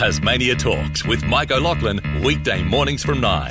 Tasmania Talks with Mike O'Loughlin, weekday mornings from 9.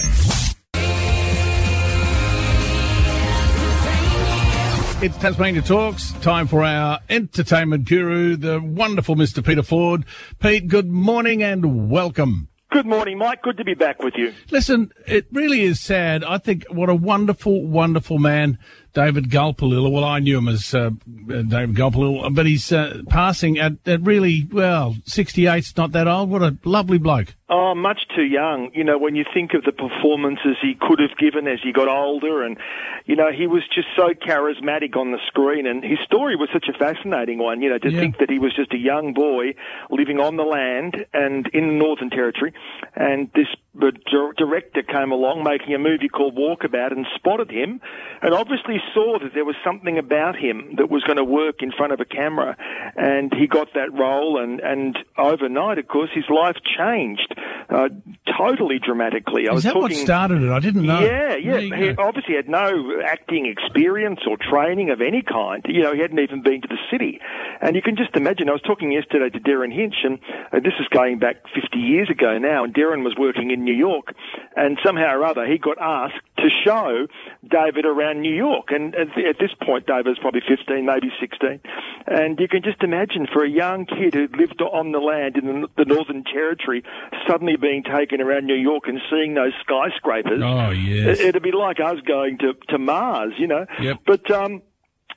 It's Tasmania Talks. Time for our entertainment guru, the wonderful Mr. Peter Ford. Pete, good morning and welcome. Good morning, Mike. Good to be back with you. Listen, it really is sad. I think what a wonderful, wonderful man David Gulpilil. Well, I knew him as uh, David Gulpilil, but he's uh, passing at, at really, well, 68's not that old. What a lovely bloke. Oh, much too young. You know, when you think of the performances he could have given as he got older, and, you know, he was just so charismatic on the screen, and his story was such a fascinating one, you know, to yeah. think that he was just a young boy living on the land and in the Northern Territory, and this director came along making a movie called Walkabout and spotted him, and obviously saw that there was something about him that was going to work in front of a camera, and he got that role. And and overnight, of course, his life changed uh, totally dramatically. I Is was that talking, what started it? I didn't know. Yeah, yeah. He obviously had no acting experience or training of any kind. You know, he hadn't even been to the city, and you can just imagine. I was talking yesterday to Derryn Hinch, and uh, this is going back 50 years ago now, and Derryn was working in New York, and somehow or other he got asked to show David around New York. And at, this point, David was probably 15, maybe 16. And you can just imagine for a young kid who lived on the land in the, Northern Territory, suddenly being taken around New York and seeing those skyscrapers. Oh, yes. It, would be like us going to, to Mars, you know. Yep. But, um,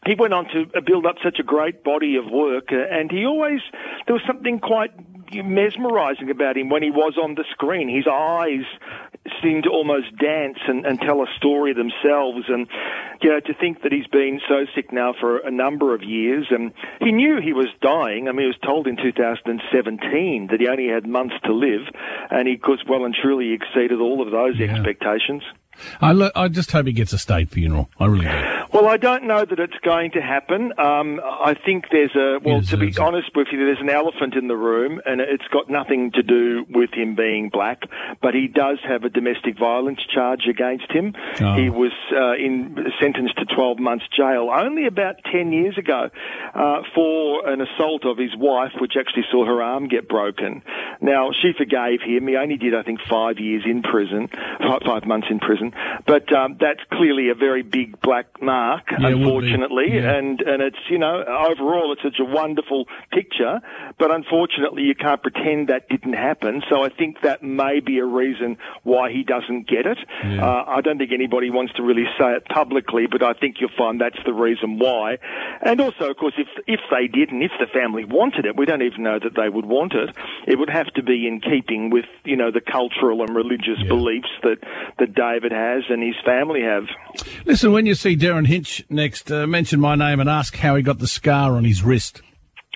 he went on to build up such a great body of work, uh, and he always there was something quite mesmerizing about him when he was on the screen. His eyes seem to almost dance and, and tell a story themselves. And, you know, to think that he's been so sick now for a number of years and he knew he was dying. I mean, he was told in 2017 that he only had months to live and he, course, well and truly exceeded all of those yeah. expectations. I, lo- I just hope he gets a state funeral. I really do. Well, I don't know that it's going to happen. Um, I think there's a, well, to be honest with you, there's an elephant in the room and it's got nothing to do with him being black, but he does have a domestic violence charge against him. Oh. He was uh, in, sentenced to 12 months jail only about 10 years ago uh, for an assault of his wife, which actually saw her arm get broken. Now, she forgave him. He only did, I think, five years in prison, five months in prison, but um, that's clearly a very big black mark mark, yeah, unfortunately, yeah. and and it's you know overall it's such a wonderful picture, but unfortunately you can't pretend that didn't happen. So I think that may be a reason why he doesn't get it. Yeah. Uh, I don't think anybody wants to really say it publicly, but I think you'll find that's the reason why. And also, of course, if if they didn't, if the family wanted it, we don't even know that they would want it. It would have to be in keeping with you know the cultural and religious beliefs that that David has and his family have. Listen, when you see Derryn Hinch next, uh, mention my name and ask how he got the scar on his wrist.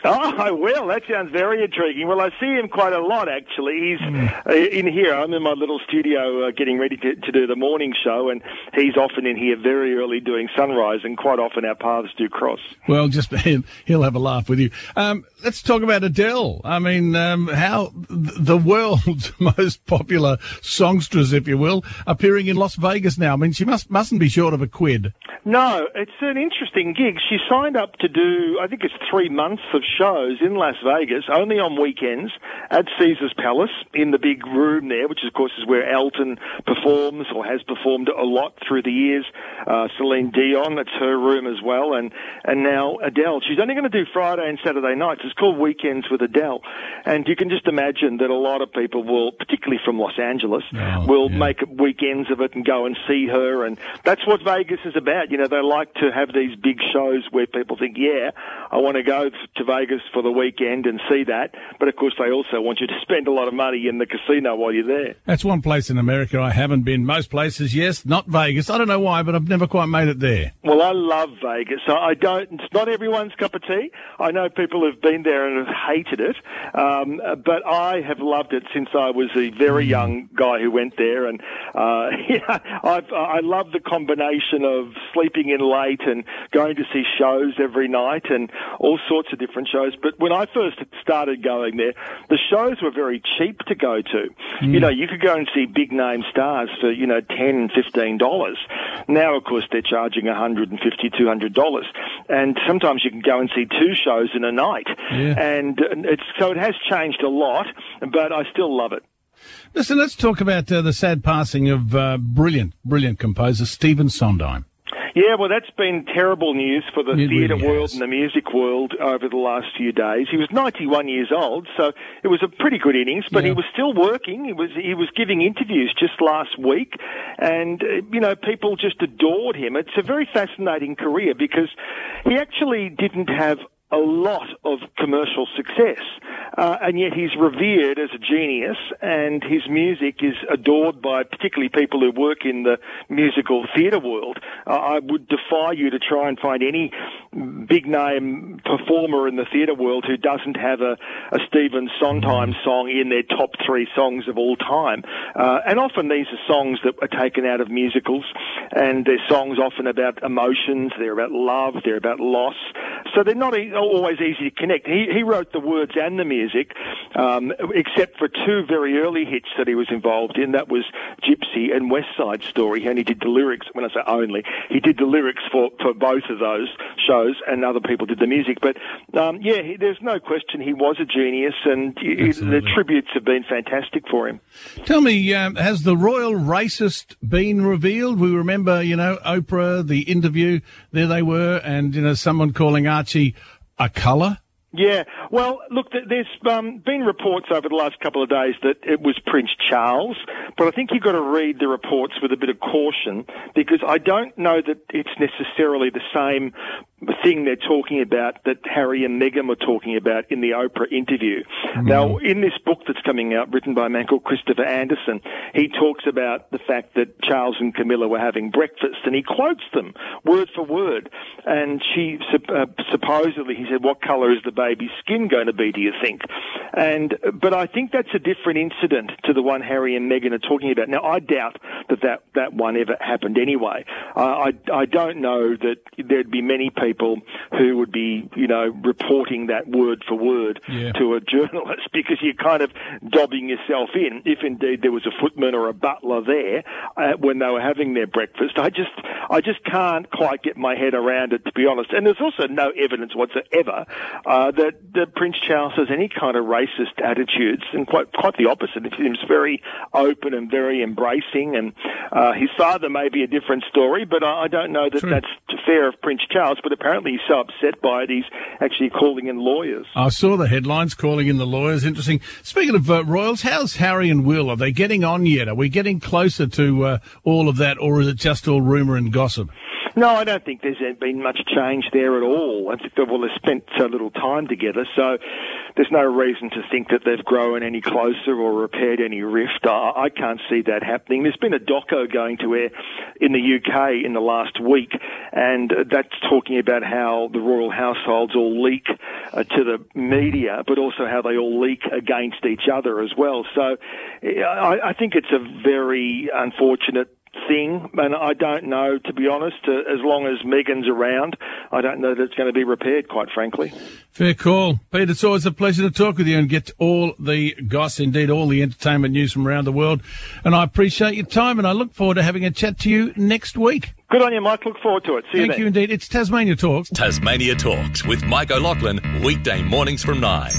Oh, I will. That sounds very intriguing. Well, I see him quite a lot, actually. He's mm. in here. I'm in my little studio uh, getting ready to, to do the morning show, and he's often in here very early doing sunrise, and quite often our paths do cross. Well, just him he'll have a laugh with you. Um, let's talk about Adele. I mean, um, how the world's most popular songstress, if you will, appearing in Las Vegas now. I mean, she must mustn't be short of a quid. No, it's an interesting gig. She signed up to do, I think it's three months of shows in Las Vegas, only on weekends, at Caesar's Palace, in the big room there, which of course is where Elton performs or has performed a lot through the years. Uh, Celine Dion, that's her room as well, and, and now Adele. She's only going to do Friday and Saturday nights. It's called Weekends with Adele. And you can just imagine that a lot of people will, particularly from Los Angeles, oh, will yeah. make weekends of it and go and see her. And that's what Vegas is about. You know, they like to have these big shows where people think, yeah, I want to go to Vegas for the weekend and see that. But of course, they also want you to spend a lot of money in the casino while you're there. That's one place in America I haven't been. Most places, yes, not Vegas. I don't know why, but I've never quite made it there. Well, I love Vegas. I don't. It's not everyone's cup of tea. I know people who've been there and have hated it, um, but I have loved it since I was a very mm. young guy who went there, and uh, yeah, I've, I love the combination of sleeping in late and going to see shows every night and all sorts of different shows. But when I first started going there, the shows were very cheap to go to. Mm. You know, you could go and see big name stars for, you know, ten, fifteen dollars. Now, of course, they're charging $150, $200. And sometimes you can go and see two shows in a night. Yeah. And it's, so it has changed a lot, but I still love it. Listen, let's talk about uh, the sad passing of uh, brilliant, brilliant composer Stephen Sondheim. Yeah, well, that's been terrible news for the it theatre really world and the music world over the last few days. He was 91 years old, so it was a pretty good innings, but yeah. he was still working. He was he was giving interviews just last week, and uh, you know people just adored him. It's a very fascinating career because he actually didn't have a lot of commercial success, uh, and yet he's revered as a genius, and his music is adored by particularly people who work in the musical theatre world. Uh, I would defy you to try and find any big name performer in the theatre world who doesn't have a, a Stephen Sondheim song in their top three songs of all time. Uh, and often these are songs that are taken out of musicals, and they're songs often about emotions, they're about love, they're about loss. So they're not always easy to connect. He, he wrote the words and the music, um, except for two very early hits that he was involved in. That was Gypsy and West Side Story. He only did the lyrics, when I say only, he did the lyrics for, for both of those shows and other people did the music. But, um, yeah, he, there's no question he was a genius and the tributes have been fantastic for him. Tell me, um, has the royal racist been revealed? We remember, you know, Oprah, the interview, there they were, and, you know, someone calling Archie a colour? Yeah, well, look, there's um, been reports over the last couple of days that it was Prince Charles, but I think you've got to read the reports with a bit of caution because I don't know that it's necessarily the same thing they're talking about that Harry and Meghan were talking about in the Oprah interview. Mm-hmm. Now, in this book that's coming out, written by a man called Christopher Anderson, he talks about the fact that Charles and Camilla were having breakfast, and he quotes them word for word. And she uh, supposedly, he said, "What colour is the baby's skin going to be? Do you think?" And but I think that's a different incident to the one Harry and Meghan are talking about. Now, I doubt that that, that one ever happened anyway. Uh, I I don't know that there'd be many people people who would be, you know, reporting that word for word yeah. to a journalist because you're kind of dobbing yourself in. If indeed there was a footman or a butler there uh, when they were having their breakfast, I just, I just can't quite get my head around it to be honest. And there's also no evidence whatsoever uh, that, that Prince Charles has any kind of racist attitudes, and quite quite the opposite. He seems very open and very embracing. And uh, his father may be a different story, but I, I don't know that True. that's fair of Prince Charles. But apparently he's so upset by it, he's actually calling in lawyers. I saw the headlines calling in the lawyers. Interesting. Speaking of uh, royals, how's Harry and Will? Are they getting on yet? Are we getting closer to uh, all of that, or is it just all rumour and gossip? No, I don't think there's been much change there at all. I think they've, well, they've spent so little time together, so there's no reason to think that they've grown any closer or repaired any rift. I, I can't see that happening. There's been a doco going to air in the UK in the last week, and that's talking about how the royal households all leak uh, to the media, but also how they all leak against each other as well. So I, I think it's a very unfortunate thing, and I don't know, to be honest, uh, as long as Meghan's around, I don't know that it's going to be repaired, quite frankly. Fair call. Pete, it's always a pleasure to talk with you and get all the goss, indeed all the entertainment news from around the world. And I appreciate your time, and I look forward to having a chat to you next week. Good on you, Mike. Look forward to it. See you Thank you, you indeed. It's Tasmania Talks. Tasmania Talks with Mike O'Loughlin, weekday mornings from 9.